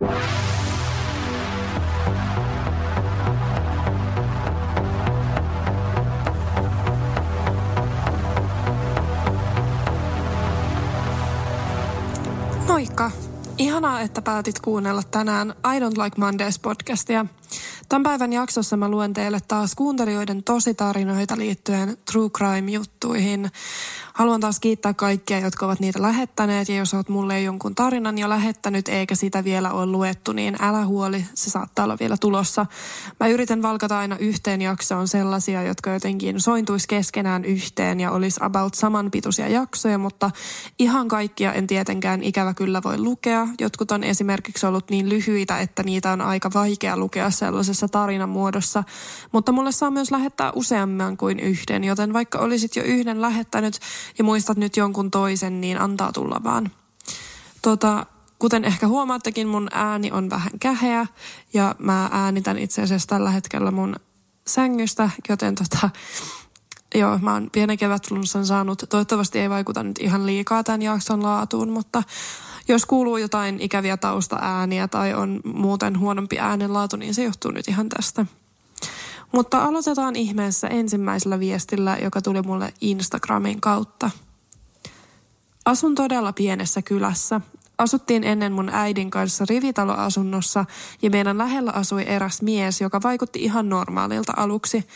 Moikka! Ihanaa, että päätit kuunnella tänään I Don't Like Mondays podcastia. Tämän päivän jaksossa mä luen teille taas kuuntelijoiden tositarinoita liittyen true crime-juttuihin. Haluan taas kiittää kaikkia, jotka ovat niitä lähettäneet ja jos oot mulle jonkun tarinan jo lähettänyt eikä sitä vielä ole luettu, niin älä huoli, se saattaa olla vielä tulossa. Mä yritän valkata aina yhteen jaksoon sellaisia, jotka jotenkin sointuisi keskenään yhteen ja olisi about samanpituisia jaksoja, mutta ihan kaikkia en tietenkään ikävä kyllä voi lukea. Jotkut on esimerkiksi ollut niin lyhyitä, että niitä on aika vaikea lukea sellaisessa tarinan muodossa, mutta mulle saa myös lähettää useamman kuin yhden, joten vaikka olisit jo yhden lähettänyt, ja muistat nyt jonkun toisen, niin antaa tulla vaan. Tota, kuten ehkä huomaattekin, mun ääni on vähän käheä ja mä äänitän itse asiassa tällä hetkellä mun sängystä, joten tota, joo, mä oon pienen kevätflunssan saanut. Toivottavasti ei vaikuta nyt ihan liikaa tämän jakson laatuun, mutta jos kuuluu jotain ikäviä taustaääniä tai on muuten huonompi äänenlaatu, niin se johtuu nyt ihan tästä. Mutta aloitetaan ihmeessä ensimmäisellä viestillä, joka tuli mulle Instagramin kautta. Asun todella pienessä kylässä. Asuttiin ennen mun äidin kanssa rivitaloasunnossa ja meidän lähellä asui eräs mies, joka vaikutti ihan normaalilta aluksi.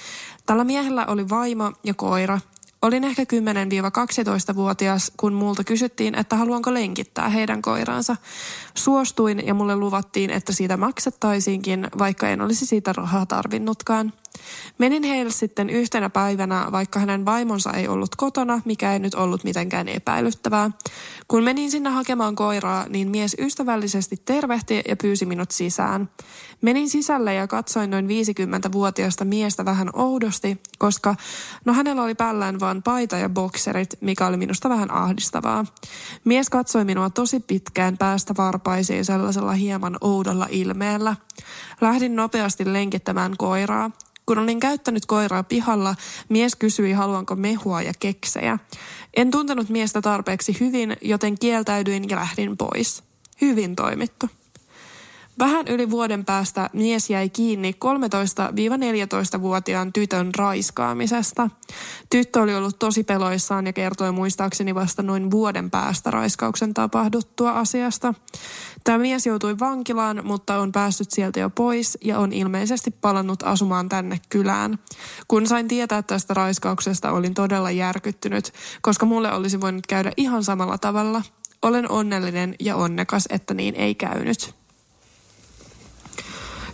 Tällä miehellä oli vaimo ja koira Olin ehkä 10-12-vuotias, kun multa kysyttiin, että haluanko lenkittää heidän koiransa. Suostuin ja mulle luvattiin, että siitä maksettaisiinkin, vaikka en olisi siitä rahaa tarvinnutkaan. Menin heille sitten yhtenä päivänä, vaikka hänen vaimonsa ei ollut kotona, mikä ei nyt ollut mitenkään epäilyttävää. Kun menin sinne hakemaan koiraa, niin mies ystävällisesti tervehti ja pyysi minut sisään. Menin sisälle ja katsoin noin 50-vuotiaasta miestä vähän oudosti, koska no hänellä oli päällään vain paita ja bokserit, mikä oli minusta vähän ahdistavaa. Mies katsoi minua tosi pitkään päästä varpaisiin sellaisella hieman oudolla ilmeellä. Lähdin nopeasti lenkittämään koiraa. Kun olin käyttänyt koiraa pihalla, mies kysyi, haluanko mehua ja keksejä. En tuntenut miestä tarpeeksi hyvin, joten kieltäydyin ja lähdin pois. Hyvin toimittu. Vähän yli vuoden päästä mies jäi kiinni 13-14-vuotiaan tytön raiskaamisesta. Tyttö oli ollut tosi peloissaan ja kertoi muistaakseni vasta noin vuoden päästä raiskauksen tapahduttua asiasta. Tämä mies joutui vankilaan, mutta on päässyt sieltä jo pois ja on ilmeisesti palannut asumaan tänne kylään. Kun sain tietää tästä raiskauksesta, olin todella järkyttynyt, koska mulle olisi voinut käydä ihan samalla tavalla. Olen onnellinen ja onnekas, että niin ei käynyt.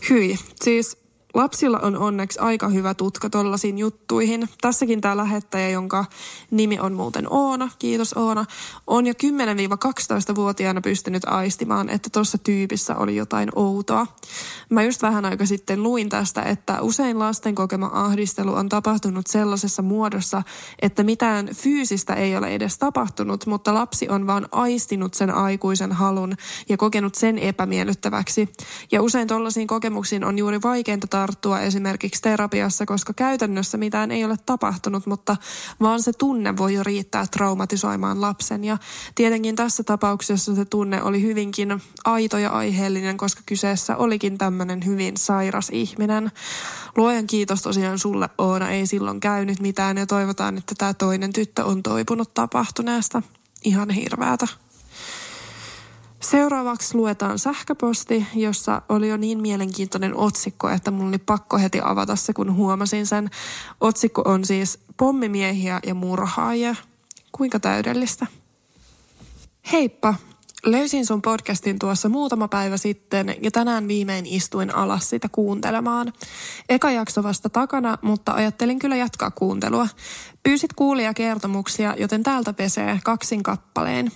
Hyi, siis Lapsilla on onneksi aika hyvä tutka tollasiin juttuihin. Tässäkin tämä lähettäjä, jonka nimi on muuten Oona, kiitos Oona, on jo 10-12-vuotiaana pystynyt aistimaan, että tuossa tyypissä oli jotain outoa. Mä just vähän aika sitten luin tästä, että usein lasten kokema ahdistelu on tapahtunut sellaisessa muodossa, että mitään fyysistä ei ole edes tapahtunut, mutta lapsi on vaan aistinut sen aikuisen halun ja kokenut sen epämiellyttäväksi. Ja usein tollaisiin kokemuksiin on juuri vaikeinta tarttua esimerkiksi terapiassa, koska käytännössä mitään ei ole tapahtunut, mutta vaan se tunne voi jo riittää traumatisoimaan lapsen. Ja tietenkin tässä tapauksessa se tunne oli hyvinkin aito ja aiheellinen, koska kyseessä olikin tämmöinen hyvin sairas ihminen. Luojan kiitos tosiaan sulle Oona, ei silloin käynyt mitään ja toivotaan, että tämä toinen tyttö on toipunut tapahtuneesta. Ihan hirveätä. Seuraavaksi luetaan sähköposti, jossa oli jo niin mielenkiintoinen otsikko, että mun oli pakko heti avata se, kun huomasin sen. Otsikko on siis pommimiehiä ja murhaajia. Kuinka täydellistä? Heippa! Löysin sun podcastin tuossa muutama päivä sitten ja tänään viimein istuin alas sitä kuuntelemaan. Eka jakso vasta takana, mutta ajattelin kyllä jatkaa kuuntelua. Pyysit kuulia kertomuksia, joten täältä pesee kaksin kappaleen.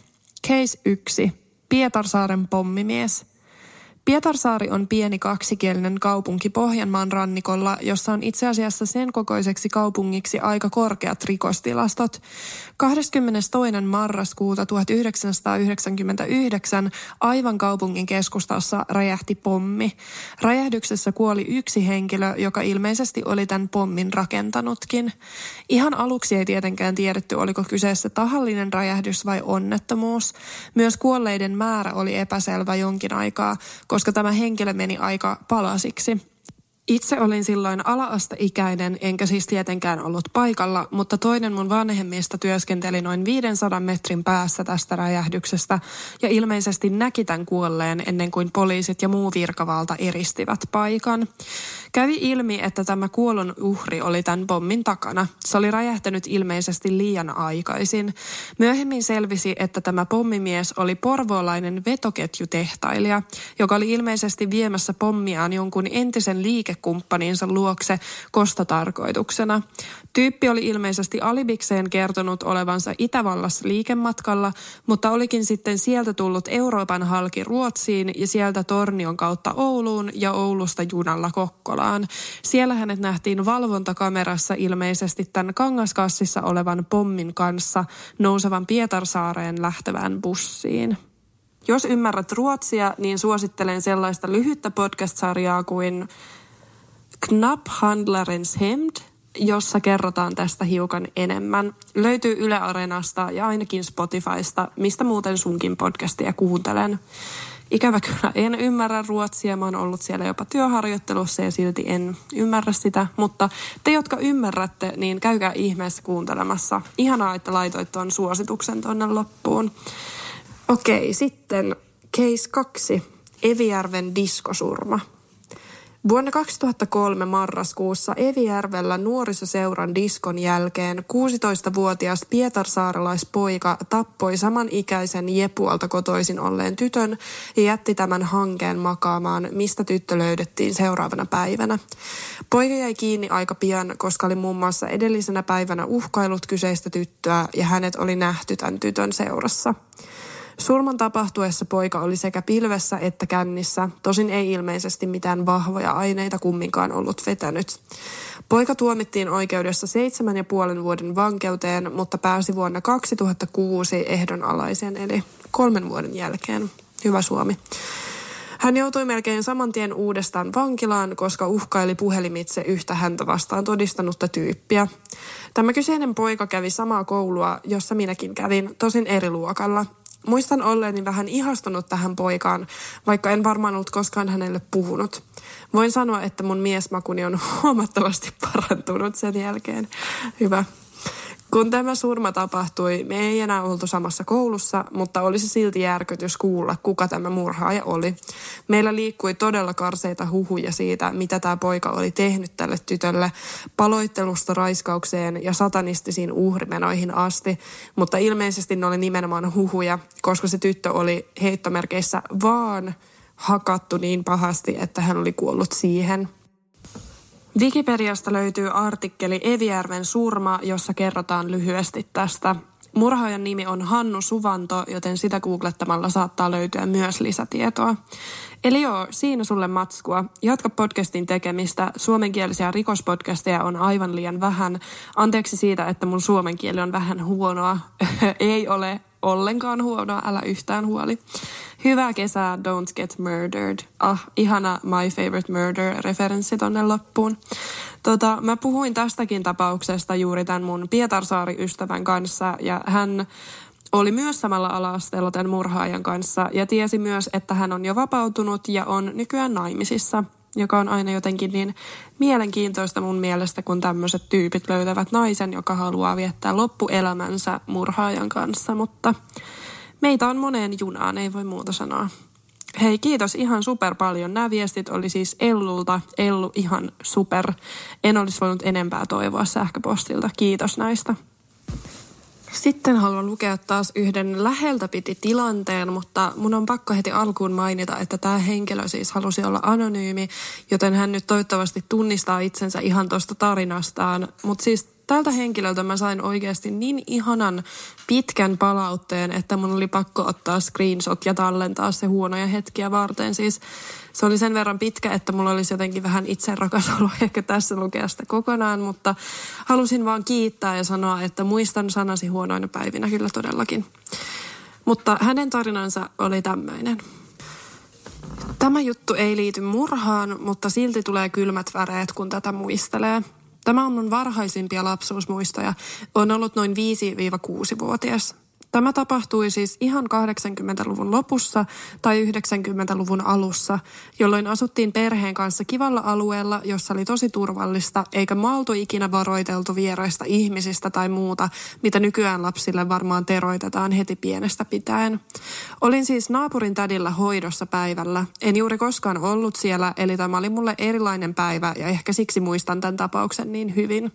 Case 1. Pietarsaaren pommimies. Pietarsaari on pieni kaksikielinen kaupunki Pohjanmaan rannikolla, jossa on itse asiassa sen kokoiseksi kaupungiksi aika korkeat rikostilastot. 22. marraskuuta 1999 aivan kaupungin keskustassa räjähti pommi. Räjähdyksessä kuoli yksi henkilö, joka ilmeisesti oli tämän pommin rakentanutkin. Ihan aluksi ei tietenkään tiedetty, oliko kyseessä tahallinen räjähdys vai onnettomuus. Myös kuolleiden määrä oli epäselvä jonkin aikaa, koska koska tämä henkilö meni aika palasiksi. Itse olin silloin ala-asteikäinen, enkä siis tietenkään ollut paikalla, mutta toinen mun vanhemmista työskenteli noin 500 metrin päässä tästä räjähdyksestä ja ilmeisesti näki tämän kuolleen ennen kuin poliisit ja muu virkavalta eristivät paikan. Kävi ilmi, että tämä kuollon uhri oli tämän pommin takana. Se oli räjähtänyt ilmeisesti liian aikaisin. Myöhemmin selvisi, että tämä pommimies oli porvoolainen vetoketjutehtailija, joka oli ilmeisesti viemässä pommiaan jonkun entisen liikekumppaninsa luokse kostotarkoituksena. Tyyppi oli ilmeisesti alibikseen kertonut olevansa Itävallassa liikematkalla, mutta olikin sitten sieltä tullut Euroopan halki Ruotsiin ja sieltä Tornion kautta Ouluun ja Oulusta junalla Kokkolaan. Siellä hänet nähtiin valvontakamerassa ilmeisesti tämän kangaskassissa olevan pommin kanssa nousevan Pietarsaareen lähtevään bussiin. Jos ymmärrät ruotsia, niin suosittelen sellaista lyhyttä podcast-sarjaa kuin Knapp Handlarens Hemd – jossa kerrotaan tästä hiukan enemmän. Löytyy Yle Areenasta ja ainakin Spotifysta, mistä muuten sunkin podcastia kuuntelen. Ikävä kyllä en ymmärrä ruotsia, mä oon ollut siellä jopa työharjoittelussa ja silti en ymmärrä sitä, mutta te, jotka ymmärrätte, niin käykää ihmeessä kuuntelemassa. Ihanaa, että laitoit tuon suosituksen tonne loppuun. Okei, sitten case 2. Evijärven diskosurma. Vuonna 2003 marraskuussa Evijärvellä nuorisoseuran diskon jälkeen 16-vuotias pietarsaarelaispoika tappoi samanikäisen Jepualta kotoisin olleen tytön ja jätti tämän hankeen makaamaan, mistä tyttö löydettiin seuraavana päivänä. Poika jäi kiinni aika pian, koska oli muun muassa edellisenä päivänä uhkailut kyseistä tyttöä ja hänet oli nähty tämän tytön seurassa. Surman tapahtuessa poika oli sekä pilvessä että kännissä, tosin ei ilmeisesti mitään vahvoja aineita kumminkaan ollut vetänyt. Poika tuomittiin oikeudessa seitsemän ja puolen vuoden vankeuteen, mutta pääsi vuonna 2006 ehdonalaisen eli kolmen vuoden jälkeen. Hyvä Suomi. Hän joutui melkein saman tien uudestaan vankilaan, koska uhkaili puhelimitse yhtä häntä vastaan todistanutta tyyppiä. Tämä kyseinen poika kävi samaa koulua, jossa minäkin kävin, tosin eri luokalla – Muistan olleeni vähän ihastunut tähän poikaan, vaikka en varmaan ollut koskaan hänelle puhunut. Voin sanoa, että mun miesmakuni on huomattavasti parantunut sen jälkeen. Hyvä. Kun tämä surma tapahtui, me ei enää oltu samassa koulussa, mutta olisi silti järkytys kuulla, kuka tämä murhaaja oli. Meillä liikkui todella karseita huhuja siitä, mitä tämä poika oli tehnyt tälle tytölle, paloittelusta raiskaukseen ja satanistisiin uhrimenoihin asti, mutta ilmeisesti ne oli nimenomaan huhuja, koska se tyttö oli heittomerkeissä vaan hakattu niin pahasti, että hän oli kuollut siihen – Wikipediasta löytyy artikkeli Evijärven surma, jossa kerrotaan lyhyesti tästä. Murhaajan nimi on Hannu Suvanto, joten sitä googlettamalla saattaa löytyä myös lisätietoa. Eli joo, siinä sulle matskua. Jatka podcastin tekemistä. Suomenkielisiä rikospodcasteja on aivan liian vähän. Anteeksi siitä, että mun suomen kieli on vähän huonoa. Ei ole ollenkaan huonoa, älä yhtään huoli. Hyvää kesää, don't get murdered. Ah, ihana My Favorite Murder-referenssi tonne loppuun. Tota, mä puhuin tästäkin tapauksesta juuri tämän mun Pietarsaari-ystävän kanssa ja hän oli myös samalla ala-asteella tämän murhaajan kanssa ja tiesi myös, että hän on jo vapautunut ja on nykyään naimisissa – joka on aina jotenkin niin mielenkiintoista mun mielestä, kun tämmöiset tyypit löytävät naisen, joka haluaa viettää loppuelämänsä murhaajan kanssa, mutta meitä on moneen junaan, ei voi muuta sanoa. Hei, kiitos ihan super paljon. Nämä viestit oli siis Ellulta. Ellu ihan super. En olisi voinut enempää toivoa sähköpostilta. Kiitos näistä. Sitten haluan lukea taas yhden läheltä piti tilanteen, mutta mun on pakko heti alkuun mainita, että tämä henkilö siis halusi olla anonyymi, joten hän nyt toivottavasti tunnistaa itsensä ihan tuosta tarinastaan. Mutta siis tältä henkilöltä mä sain oikeasti niin ihanan pitkän palautteen, että mun oli pakko ottaa screenshot ja tallentaa se huonoja hetkiä varten. Siis se oli sen verran pitkä, että mulla olisi jotenkin vähän itse rakas olo ehkä tässä lukea sitä kokonaan, mutta halusin vaan kiittää ja sanoa, että muistan sanasi huonoina päivinä kyllä todellakin. Mutta hänen tarinansa oli tämmöinen. Tämä juttu ei liity murhaan, mutta silti tulee kylmät väreet, kun tätä muistelee. Tämä on mun varhaisimpia lapsuusmuistoja. On ollut noin 5-6-vuotias. Tämä tapahtui siis ihan 80-luvun lopussa tai 90-luvun alussa, jolloin asuttiin perheen kanssa kivalla alueella, jossa oli tosi turvallista, eikä maaltu ikinä varoiteltu vieraista ihmisistä tai muuta, mitä nykyään lapsille varmaan teroitetaan heti pienestä pitäen. Olin siis naapurin tädillä hoidossa päivällä. En juuri koskaan ollut siellä, eli tämä oli mulle erilainen päivä ja ehkä siksi muistan tämän tapauksen niin hyvin.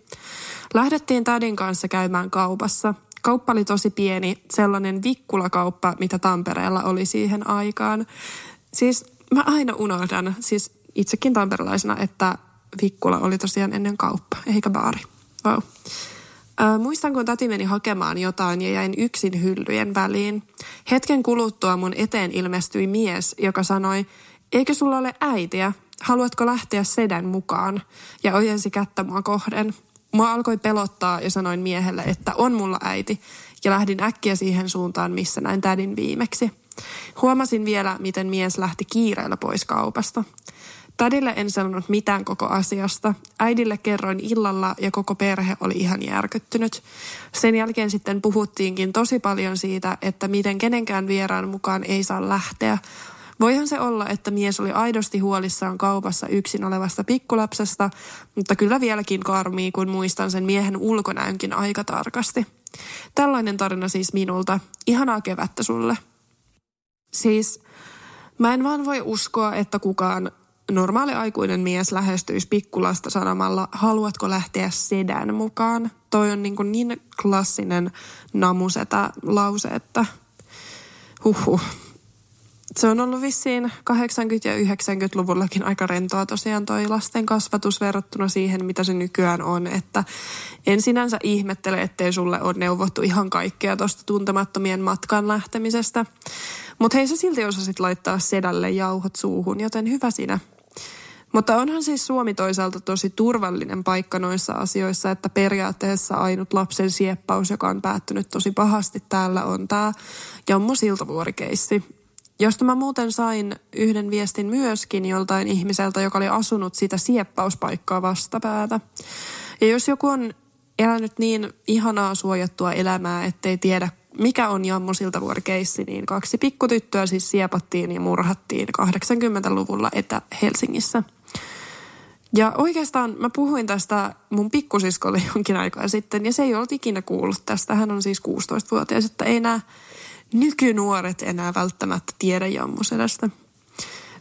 Lähdettiin tädin kanssa käymään kaupassa – Kauppa oli tosi pieni, sellainen vikkulakauppa, mitä Tampereella oli siihen aikaan. Siis mä aina unohdan, siis itsekin tamperelaisena, että vikkula oli tosiaan ennen kauppa, eikä baari. Wow. Äh, muistan, kun tati meni hakemaan jotain ja jäin yksin hyllyjen väliin. Hetken kuluttua mun eteen ilmestyi mies, joka sanoi, eikö sulla ole äitiä? Haluatko lähteä sedän mukaan? Ja ojensi kättä mua kohden. Mua alkoi pelottaa ja sanoin miehelle, että on mulla äiti. Ja lähdin äkkiä siihen suuntaan, missä näin tädin viimeksi. Huomasin vielä, miten mies lähti kiireellä pois kaupasta. Tädille en sanonut mitään koko asiasta. Äidille kerroin illalla ja koko perhe oli ihan järkyttynyt. Sen jälkeen sitten puhuttiinkin tosi paljon siitä, että miten kenenkään vieraan mukaan ei saa lähteä. Voihan se olla, että mies oli aidosti huolissaan kaupassa yksin olevasta pikkulapsesta, mutta kyllä vieläkin karmii, kun muistan sen miehen ulkonäönkin aika tarkasti. Tällainen tarina siis minulta. Ihanaa kevättä sulle. Siis mä en vaan voi uskoa, että kukaan normaali aikuinen mies lähestyisi pikkulasta sanomalla, haluatko lähteä sedän mukaan? Toi on niin, kuin niin klassinen namusetä lause, että huhu se on ollut vissiin 80- ja 90-luvullakin aika rentoa tosiaan toi lasten kasvatus verrattuna siihen, mitä se nykyään on. Että en sinänsä ihmettele, ettei sulle ole neuvottu ihan kaikkea tuosta tuntemattomien matkan lähtemisestä. Mutta hei sä silti osasit laittaa sedälle jauhot suuhun, joten hyvä sinä. Mutta onhan siis Suomi toisaalta tosi turvallinen paikka noissa asioissa, että periaatteessa ainut lapsen sieppaus, joka on päättynyt tosi pahasti täällä, on tämä Jammo Siltavuori-keissi josta mä muuten sain yhden viestin myöskin joltain ihmiseltä, joka oli asunut sitä sieppauspaikkaa vastapäätä. Ja jos joku on elänyt niin ihanaa suojattua elämää, ettei tiedä mikä on Jammu Siltavuori-keissi, niin kaksi pikkutyttöä siis siepattiin ja murhattiin 80-luvulla Etä-Helsingissä. Ja oikeastaan mä puhuin tästä mun pikkusiskolle jonkin aikaa sitten, ja se ei ollut ikinä kuullut tästä. Hän on siis 16-vuotias, että ei nämä nykynuoret enää välttämättä tiedä jammusedästä.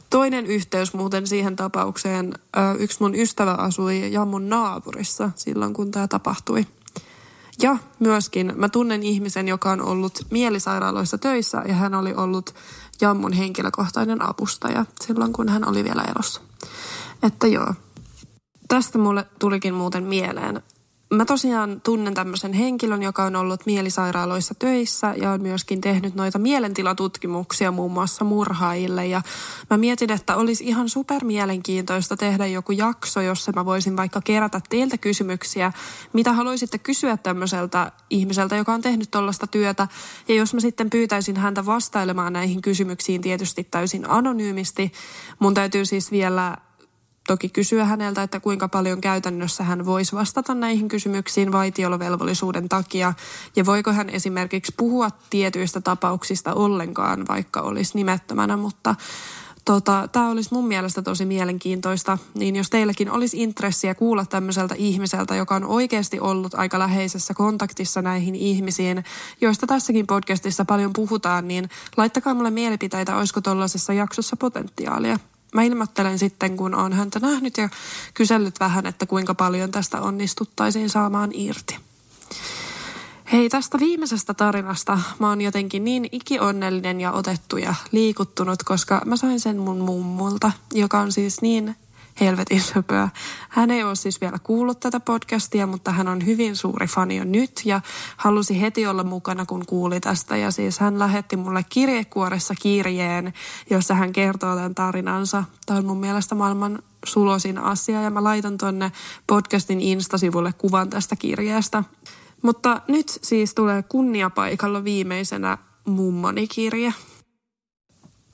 Toinen yhteys muuten siihen tapaukseen, yksi mun ystävä asui Jammun naapurissa silloin, kun tämä tapahtui. Ja myöskin mä tunnen ihmisen, joka on ollut mielisairaaloissa töissä ja hän oli ollut Jammun henkilökohtainen apustaja silloin, kun hän oli vielä elossa. Että joo. Tästä mulle tulikin muuten mieleen Mä tosiaan tunnen tämmöisen henkilön, joka on ollut mielisairaaloissa töissä ja on myöskin tehnyt noita mielentilatutkimuksia muun muassa murhaajille. Ja mä mietin, että olisi ihan super mielenkiintoista tehdä joku jakso, jossa mä voisin vaikka kerätä teiltä kysymyksiä, mitä haluaisitte kysyä tämmöiseltä ihmiseltä, joka on tehnyt tuollaista työtä. Ja jos mä sitten pyytäisin häntä vastailemaan näihin kysymyksiin tietysti täysin anonyymisti, mun täytyy siis vielä toki kysyä häneltä, että kuinka paljon käytännössä hän voisi vastata näihin kysymyksiin vaitiolovelvollisuuden takia. Ja voiko hän esimerkiksi puhua tietyistä tapauksista ollenkaan, vaikka olisi nimettömänä, mutta Tota, Tämä olisi mun mielestä tosi mielenkiintoista, niin jos teilläkin olisi intressiä kuulla tämmöiseltä ihmiseltä, joka on oikeasti ollut aika läheisessä kontaktissa näihin ihmisiin, joista tässäkin podcastissa paljon puhutaan, niin laittakaa mulle mielipiteitä, olisiko tuollaisessa jaksossa potentiaalia. Mä ilmoittelen sitten, kun on häntä nähnyt ja kysellyt vähän, että kuinka paljon tästä onnistuttaisiin saamaan irti. Hei, tästä viimeisestä tarinasta mä oon jotenkin niin ikionnellinen ja otettu ja liikuttunut, koska mä sain sen mun mummulta, joka on siis niin helvetin söpöä. Hän ei ole siis vielä kuullut tätä podcastia, mutta hän on hyvin suuri fani jo nyt ja halusi heti olla mukana, kun kuuli tästä. Ja siis hän lähetti mulle kirjekuoressa kirjeen, jossa hän kertoo tämän tarinansa. Tämä on mun mielestä maailman sulosin asia ja mä laitan tonne podcastin Insta-sivulle kuvan tästä kirjeestä. Mutta nyt siis tulee kunniapaikalla viimeisenä mummoni kirje.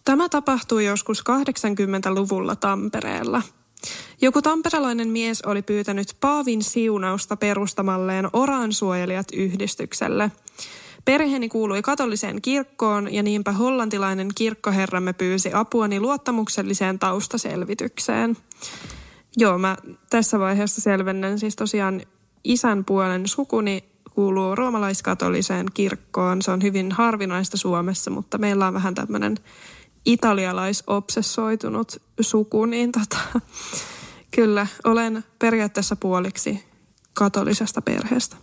Tämä tapahtui joskus 80-luvulla Tampereella – joku tamperelainen mies oli pyytänyt Paavin siunausta perustamalleen Oransuojelijat yhdistykselle. Perheeni kuului katoliseen kirkkoon ja niinpä hollantilainen kirkkoherramme pyysi apuani luottamukselliseen taustaselvitykseen. Joo, mä tässä vaiheessa selvennän siis tosiaan isän puolen sukuni kuuluu roomalaiskatoliseen kirkkoon. Se on hyvin harvinaista Suomessa, mutta meillä on vähän tämmöinen italialaisobsessoitunut suku, niin tota, kyllä olen periaatteessa puoliksi katolisesta perheestä.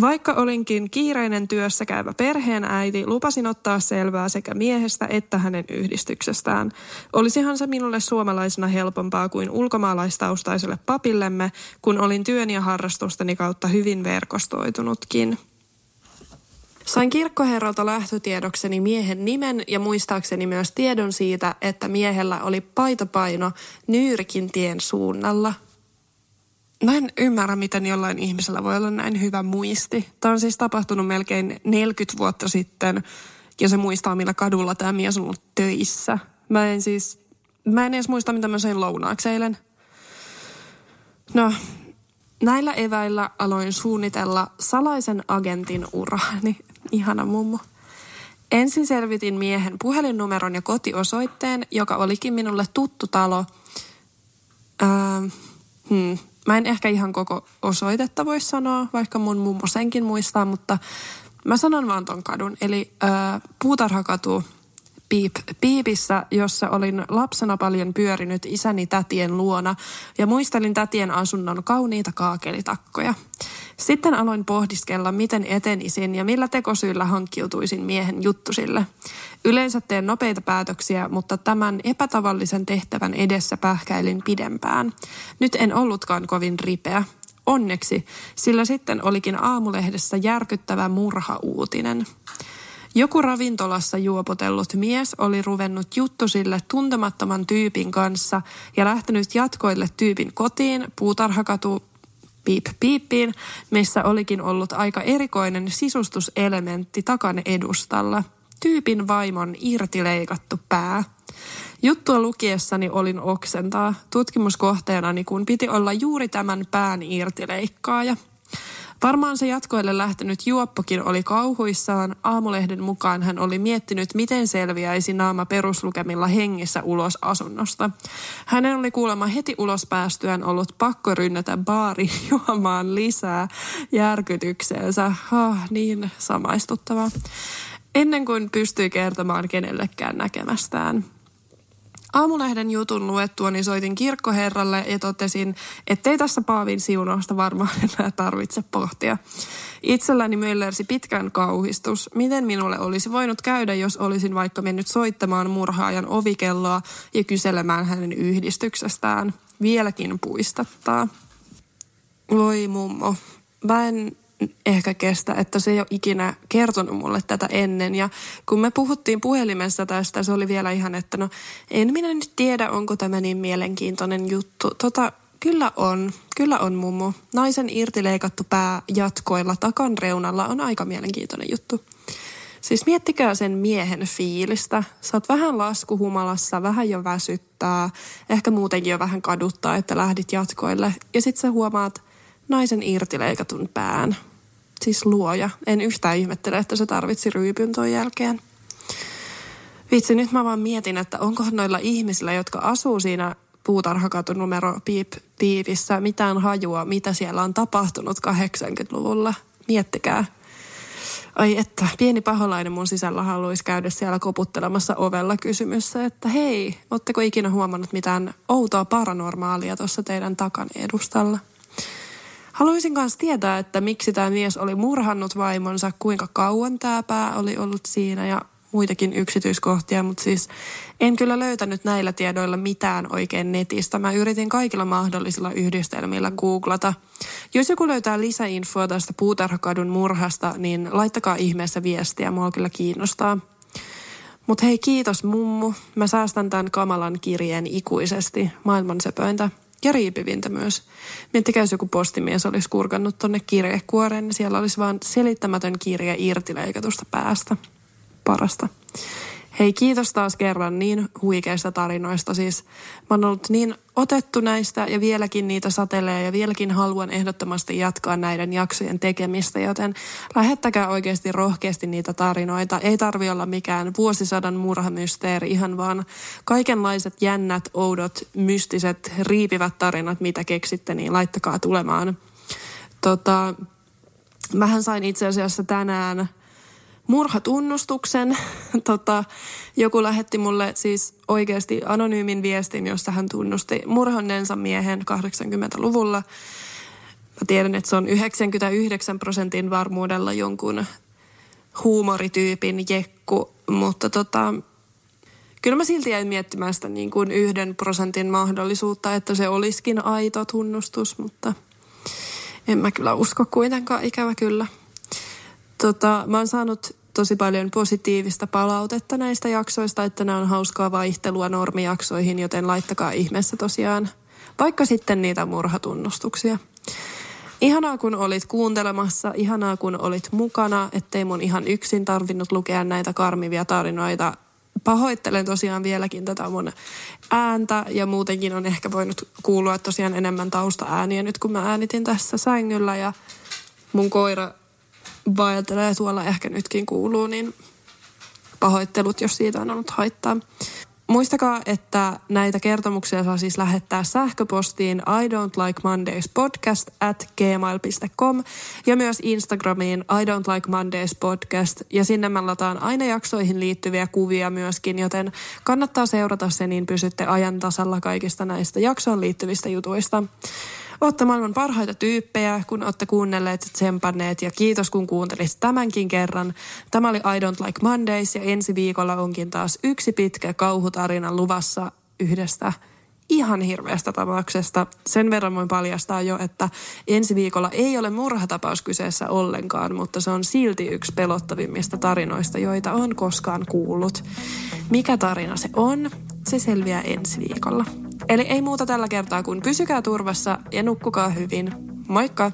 Vaikka olinkin kiireinen työssä käyvä perheenäiti, lupasin ottaa selvää sekä miehestä että hänen yhdistyksestään. Olisihan se minulle suomalaisena helpompaa kuin ulkomaalaistaustaiselle papillemme, kun olin työn ja harrastusteni kautta hyvin verkostoitunutkin. Sain kirkkoherralta lähtötiedokseni miehen nimen ja muistaakseni myös tiedon siitä, että miehellä oli paitopaino Nyyrikin tien suunnalla – Mä en ymmärrä, miten jollain ihmisellä voi olla näin hyvä muisti. Tämä on siis tapahtunut melkein 40 vuotta sitten ja se muistaa, millä kadulla tämä mies on ollut töissä. Mä en siis, mä en edes muista, mitä mä söin lounaaksi eilen. No, näillä eväillä aloin suunnitella salaisen agentin urani. Ihana mummo. Ensin selvitin miehen puhelinnumeron ja kotiosoitteen, joka olikin minulle tuttu talo. Öö, hmm, Mä en ehkä ihan koko osoitetta voi sanoa, vaikka mun mummo senkin muistaa, mutta mä sanon vaan ton kadun. Eli ää, Puutarhakatu Piip, Piipissä, jossa olin lapsena paljon pyörinyt isäni tätien luona ja muistelin tätien asunnon kauniita kaakelitakkoja. Sitten aloin pohdiskella, miten etenisin ja millä tekosyillä hankkiutuisin miehen juttusille. Yleensä teen nopeita päätöksiä, mutta tämän epätavallisen tehtävän edessä pähkäilin pidempään. Nyt en ollutkaan kovin ripeä. Onneksi, sillä sitten olikin aamulehdessä järkyttävä murhauutinen. Joku ravintolassa juopotellut mies oli ruvennut juttusille tuntemattoman tyypin kanssa ja lähtenyt jatkoille tyypin kotiin puutarhakatu piip piippiin, missä olikin ollut aika erikoinen sisustuselementti takan edustalla. Tyypin vaimon irtileikattu pää. Juttua lukiessani olin oksentaa. Tutkimuskohteenani kun piti olla juuri tämän pään irtileikkaaja – Varmaan se jatkoille lähtenyt juoppokin oli kauhuissaan. Aamulehden mukaan hän oli miettinyt, miten selviäisi naama peruslukemilla hengissä ulos asunnosta. Hänen oli kuulemma heti ulos päästyään ollut pakko rynnätä baari juomaan lisää järkytykseensä. Oh, niin samaistuttavaa. Ennen kuin pystyi kertomaan kenellekään näkemästään. Aamulehden jutun luettua, niin soitin kirkkoherralle ja totesin, ettei tässä Paavin siunausta varmaan enää tarvitse pohtia. Itselläni möllersi pitkän kauhistus. Miten minulle olisi voinut käydä, jos olisin vaikka mennyt soittamaan murhaajan ovikelloa ja kyselemään hänen yhdistyksestään? Vieläkin puistattaa. Voi mummo, mä en ehkä kestä, että se ei ole ikinä kertonut mulle tätä ennen. Ja kun me puhuttiin puhelimessa tästä, se oli vielä ihan, että no en minä nyt tiedä, onko tämä niin mielenkiintoinen juttu. Tota, kyllä on, kyllä on mummo. Naisen irtileikattu pää jatkoilla takan reunalla on aika mielenkiintoinen juttu. Siis miettikää sen miehen fiilistä. Sä oot vähän laskuhumalassa, vähän jo väsyttää, ehkä muutenkin jo vähän kaduttaa, että lähdit jatkoille. Ja sit sä huomaat naisen irtileikatun pään. Siis luoja. En yhtään ihmettele, että se tarvitsi ryypyn ton jälkeen. Vitsi, nyt mä vaan mietin, että onko noilla ihmisillä, jotka asuu siinä puutarhakatu numero piip, piipissä, mitään hajua, mitä siellä on tapahtunut 80-luvulla. Miettikää. Ai että, pieni paholainen mun sisällä haluaisi käydä siellä koputtelemassa ovella kysymyssä, että hei, ootteko ikinä huomannut mitään outoa paranormaalia tuossa teidän takan edustalla? Haluaisin myös tietää, että miksi tämä mies oli murhannut vaimonsa, kuinka kauan tämä pää oli ollut siinä ja muitakin yksityiskohtia, mutta siis en kyllä löytänyt näillä tiedoilla mitään oikein netistä. Mä yritin kaikilla mahdollisilla yhdistelmillä googlata. Jos joku löytää lisäinfoa tästä puutarhakadun murhasta, niin laittakaa ihmeessä viestiä, mua kyllä kiinnostaa. Mutta hei, kiitos mummu. Mä säästän tämän kamalan kirjeen ikuisesti. Maailman sepöintä ja riipivintä myös. Miettikää, jos joku postimies olisi kurkannut tonne kirjekuoreen, niin siellä olisi vaan selittämätön kirje irtileikatusta päästä. Parasta. Hei, kiitos taas kerran niin huikeista tarinoista. Siis mä oon ollut niin otettu näistä ja vieläkin niitä satelee ja vieläkin haluan ehdottomasti jatkaa näiden jaksojen tekemistä, joten lähettäkää oikeasti rohkeasti niitä tarinoita. Ei tarvi olla mikään vuosisadan murhamysteeri, ihan vaan kaikenlaiset jännät, oudot, mystiset, riipivät tarinat, mitä keksitte, niin laittakaa tulemaan. Tota, mähän sain itse asiassa tänään murhatunnustuksen. tota, joku lähetti mulle siis oikeasti anonyymin viestin, jossa hän tunnusti murhanneensa miehen 80-luvulla. Mä tiedän, että se on 99 prosentin varmuudella jonkun huumorityypin jekku, mutta tota, kyllä mä silti jäin miettimään sitä niin kuin yhden prosentin mahdollisuutta, että se olisikin aito tunnustus, mutta en mä kyllä usko kuitenkaan, ikävä kyllä. Tota, mä oon saanut tosi paljon positiivista palautetta näistä jaksoista, että nämä on hauskaa vaihtelua normijaksoihin, joten laittakaa ihmeessä tosiaan vaikka sitten niitä murhatunnustuksia. Ihanaa kun olit kuuntelemassa, ihanaa kun olit mukana, ettei mun ihan yksin tarvinnut lukea näitä karmivia tarinoita. Pahoittelen tosiaan vieläkin tätä mun ääntä ja muutenkin on ehkä voinut kuulua tosiaan enemmän taustaääniä nyt kun mä äänitin tässä sängyllä ja mun koira vaeltelee tuolla ehkä nytkin kuuluu, niin pahoittelut, jos siitä on ollut haittaa. Muistakaa, että näitä kertomuksia saa siis lähettää sähköpostiin I don't like Mondays podcast at gmail.com ja myös Instagramiin I don't like Mondays podcast ja sinne mä lataan aina jaksoihin liittyviä kuvia myöskin, joten kannattaa seurata se, niin pysytte ajan tasalla kaikista näistä jaksoon liittyvistä jutuista. Olette maailman parhaita tyyppejä, kun olette kuunnelleet tsempanneet ja kiitos kun kuuntelisit tämänkin kerran. Tämä oli I Don't Like Mondays ja ensi viikolla onkin taas yksi pitkä kauhutarina luvassa yhdestä ihan hirveästä tapauksesta. Sen verran voin paljastaa jo, että ensi viikolla ei ole murhatapaus kyseessä ollenkaan, mutta se on silti yksi pelottavimmista tarinoista, joita on koskaan kuullut. Mikä tarina se on, se selviää ensi viikolla. Eli ei muuta tällä kertaa kuin pysykää turvassa ja nukkukaa hyvin. Moikka!